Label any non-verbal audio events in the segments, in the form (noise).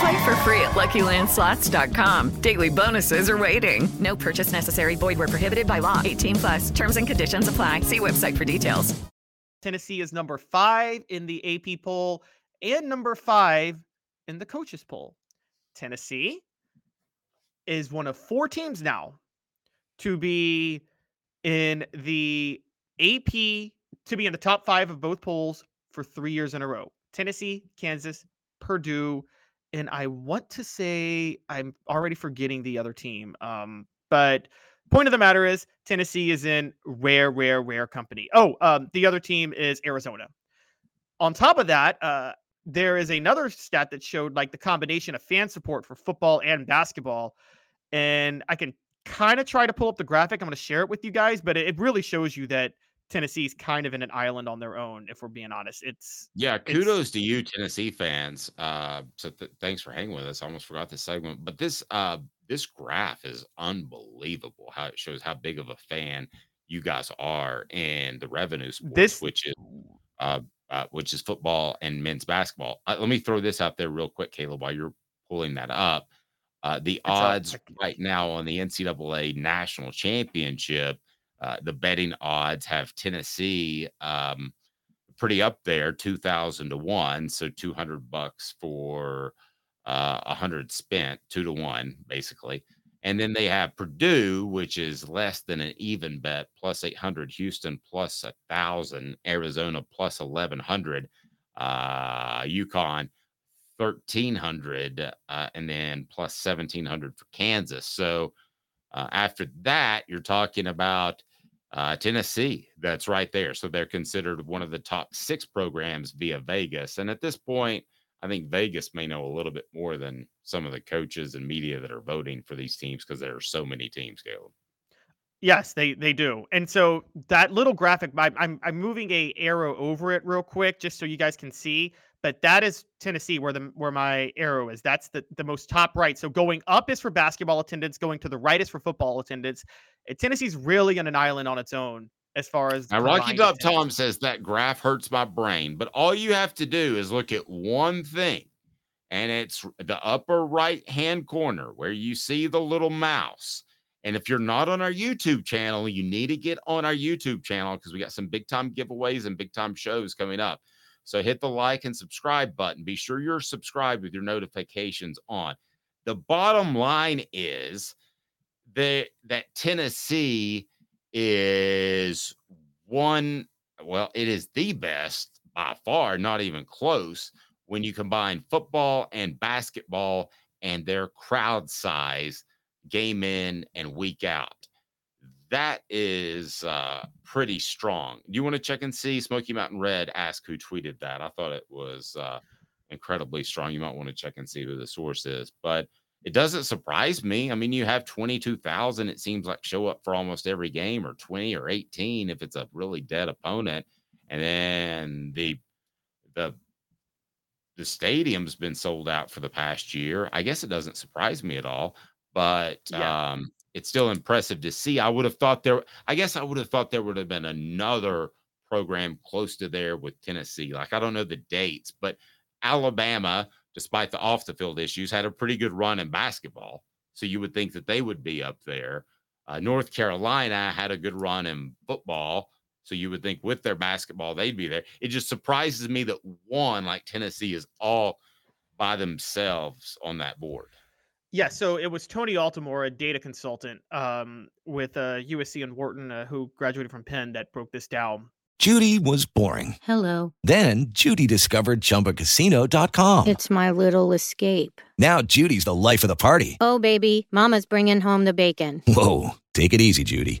Play for free at LuckyLandSlots.com. Daily bonuses are waiting. No purchase necessary. Void where prohibited by law. 18 plus. Terms and conditions apply. See website for details. Tennessee is number five in the AP poll and number five in the coaches poll. Tennessee is one of four teams now to be in the AP to be in the top five of both polls for three years in a row. Tennessee, Kansas, Purdue, and I want to say I'm already forgetting the other team. Um, but point of the matter is Tennessee is in rare, rare, rare company. Oh, um, the other team is Arizona. On top of that, uh, there is another stat that showed like the combination of fan support for football and basketball. And I can kind of try to pull up the graphic. I'm going to share it with you guys, but it really shows you that Tennessee's kind of in an island on their own. If we're being honest, it's yeah. Kudos to you, Tennessee fans. Uh, so th- thanks for hanging with us. I almost forgot this segment, but this uh this graph is unbelievable. How it shows how big of a fan you guys are and the revenue sports, This- which is uh, uh which is football and men's basketball. Uh, let me throw this out there real quick, Caleb, while you're pulling that up. Uh, the It's a- odds right now on the NCAA national championship, uh, the betting odds have Tennessee um, pretty up there, two thousand to one, so two hundred bucks for uh, a hundred spent, two to one basically. And then they have Purdue, which is less than an even bet, plus eight hundred. Houston plus a thousand. Arizona plus eleven hundred. Uh, UConn 1300 uh, and then plus 1700 for Kansas. So uh, after that, you're talking about uh, Tennessee. That's right there. So they're considered one of the top six programs via Vegas. And at this point, I think Vegas may know a little bit more than some of the coaches and media that are voting for these teams because there are so many teams, Caleb. Yes, they they do. And so that little graphic, I- I'm I'm moving a arrow over it real quick just so you guys can see. But that is Tennessee, where the where my arrow is. That's the the most top right. So going up is for basketball attendance. Going to the right is for football attendance. And Tennessee's really on an island on its own as far as Now, Rocky Dub. Tom says that graph hurts my brain, but all you have to do is look at one thing, and it's the upper right hand corner where you see the little mouse. And if you're not on our YouTube channel, you need to get on our YouTube channel because we got some big time giveaways and big time shows coming up. So hit the like and subscribe button. Be sure you're subscribed with your notifications on. The bottom line is that that Tennessee is one well it is the best by far not even close when you combine football and basketball and their crowd size game in and week out that is uh pretty strong you want to check and see smoky mountain red ask who tweeted that i thought it was uh incredibly strong you might want to check and see who the source is but it doesn't surprise me. I mean, you have 22,000, it seems like show up for almost every game, or 20 or 18 if it's a really dead opponent. And then the the the stadium's been sold out for the past year. I guess it doesn't surprise me at all, but Yeah. um it's still impressive to see. I would have thought there, I guess I would have thought there would have been another program close to there with Tennessee. Like, I don't know the dates, but Alabama, despite the off the field issues, had a pretty good run in basketball. So you would think that they would be up there. Uh, North Carolina had a good run in football. So you would think with their basketball, they'd be there. It just surprises me that one like Tennessee is all by themselves on that board. Yeah, so it was Tony Altimore, a data consultant um, with uh, USC and Wharton, uh, who graduated from Penn, that broke this down. Judy was boring. Hello. Then Judy discovered ChumbaCasino.com. It's my little escape. Now Judy's the life of the party. Oh, baby, Mama's bringing home the bacon. Whoa, take it easy, Judy.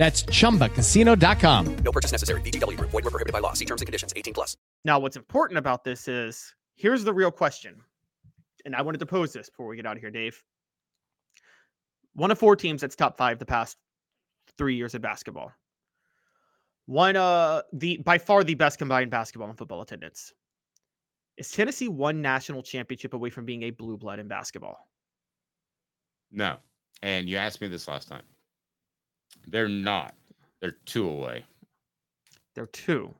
That's chumbacasino.com. No purchase necessary. VGW Group. Void where prohibited by law. See terms and conditions. 18 plus. Now, what's important about this is here's the real question. And I wanted to pose this before we get out of here, Dave. One of four teams that's top five the past three years of basketball. One uh the by far the best combined basketball and football attendance. Is Tennessee one national championship away from being a blue blood in basketball? No. And you asked me this last time. They're not. They're two away. They're two.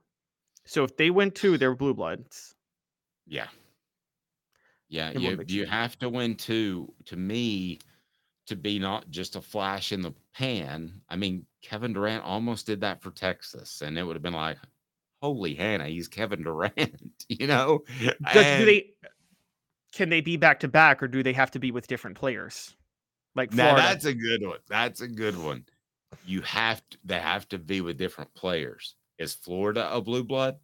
So if they win two, they're blue bloods. Yeah. Yeah, It you, you have to win two to me to be not just a flash in the pan. I mean, Kevin Durant almost did that for Texas, and it would have been like, holy Hannah, he's Kevin (laughs) Durant, (laughs) you know? Does, And- do they can they be back to back or do they have to be with different players? Like Now that's a good one. That's a good one. You have to they have to be with different players. Is Florida a blue blood?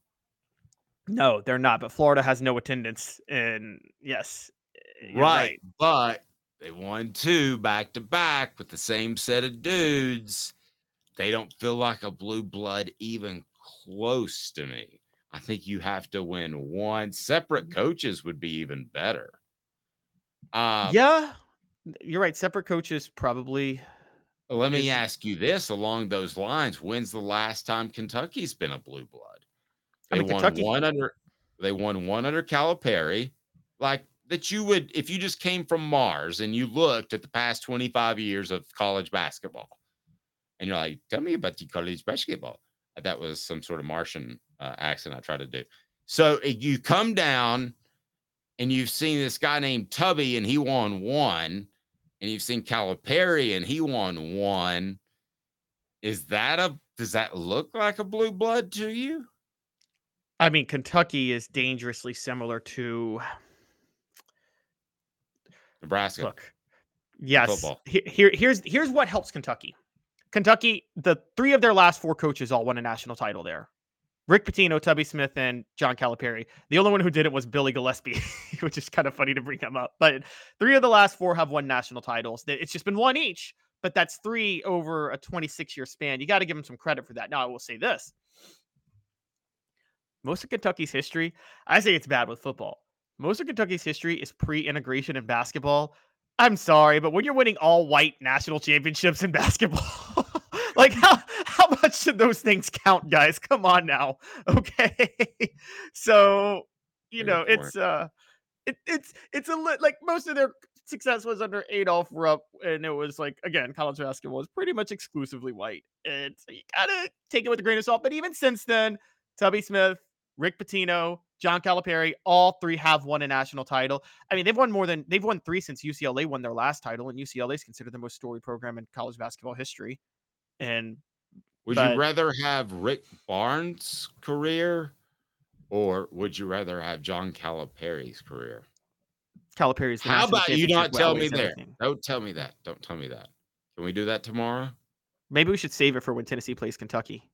no, they're not. But Florida has no attendance, and yes, you're Right. But they won two back to back with the same set of dudes. They don't feel like a blue blood even close to me. I think you have to win one. Separate coaches would be even better. Uh, yeah, you're right. Separate coaches probably. Let me ask you this along those lines. When's the last time Kentucky's been a blue blood? I They mean, won Kentucky- one under they won one under Calipari. Like that you would if you just came from Mars and you looked at the past 25 years of college basketball and you're like, tell me about the college basketball. That was some sort of Martian uh, accent I tried to do. So if you come down and you've seen this guy named Tubby and he won one, and you've seen Calipari and he won one. Is that a does that look like a blue blood to you? I mean, Kentucky is dangerously similar to Nebraska. look. Yes. Football. Here, here's here's what helps Kentucky. Kentucky, the three of their last four coaches all won a national title there. Rick Pitino, Tubby Smith, and John Calipari. The only one who did it was Billy Gillispie, (laughs) which is kind of funny to bring him up. But three of the last four have won national titles. It's just been one each, but that's three over a 26 year span. You got to give them some credit for that. Now, I will say this most of Kentucky's history, I say it's bad with football. Most of Kentucky's history is pre integration in basketball. I'm sorry, but when you're winning all white national championships in basketball, (laughs) like how (laughs) how much should those things count, guys? Come on now. (laughs) Okay. so, you know, it's uh it, it's it's a li- like most of their success was under Adolph Rupp, and it was like again, college basketball was pretty much exclusively white, and so you gotta take it with a grain of salt. But even since then, Tubby Smith, Rick Pitino, John Calipari, all three have won a national title. I mean, they've won more than they've won three since UCLA won their last title, and UCLA is considered the most storied program in college basketball history. And would but, you rather have Rick Barnes' career, or would you rather have John Calipari's career? Calipari's. How about you not tell me there? Don't tell me that. Don't tell me that. Can we do that tomorrow? Maybe we should save it for when Tennessee plays Kentucky.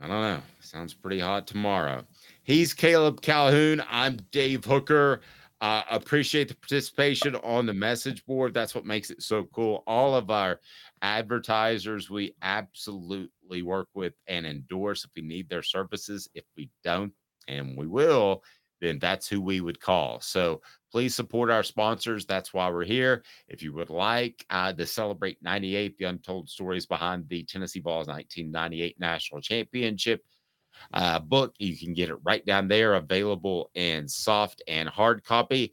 I don't know. Sounds pretty hot tomorrow. He's Caleb Calhoun. I'm Dave Hooker. Uh, appreciate the participation on the message board. That's what makes it so cool. All of our advertisers we absolutely work with and endorse if we need their services. If we don't, and we will, then that's who we would call. So please support our sponsors. That's why we're here. If you would like uh, to celebrate 98, the untold stories behind the Tennessee Vols 1998 National Championship uh, book, you can get it right down there, available in soft and hard copy.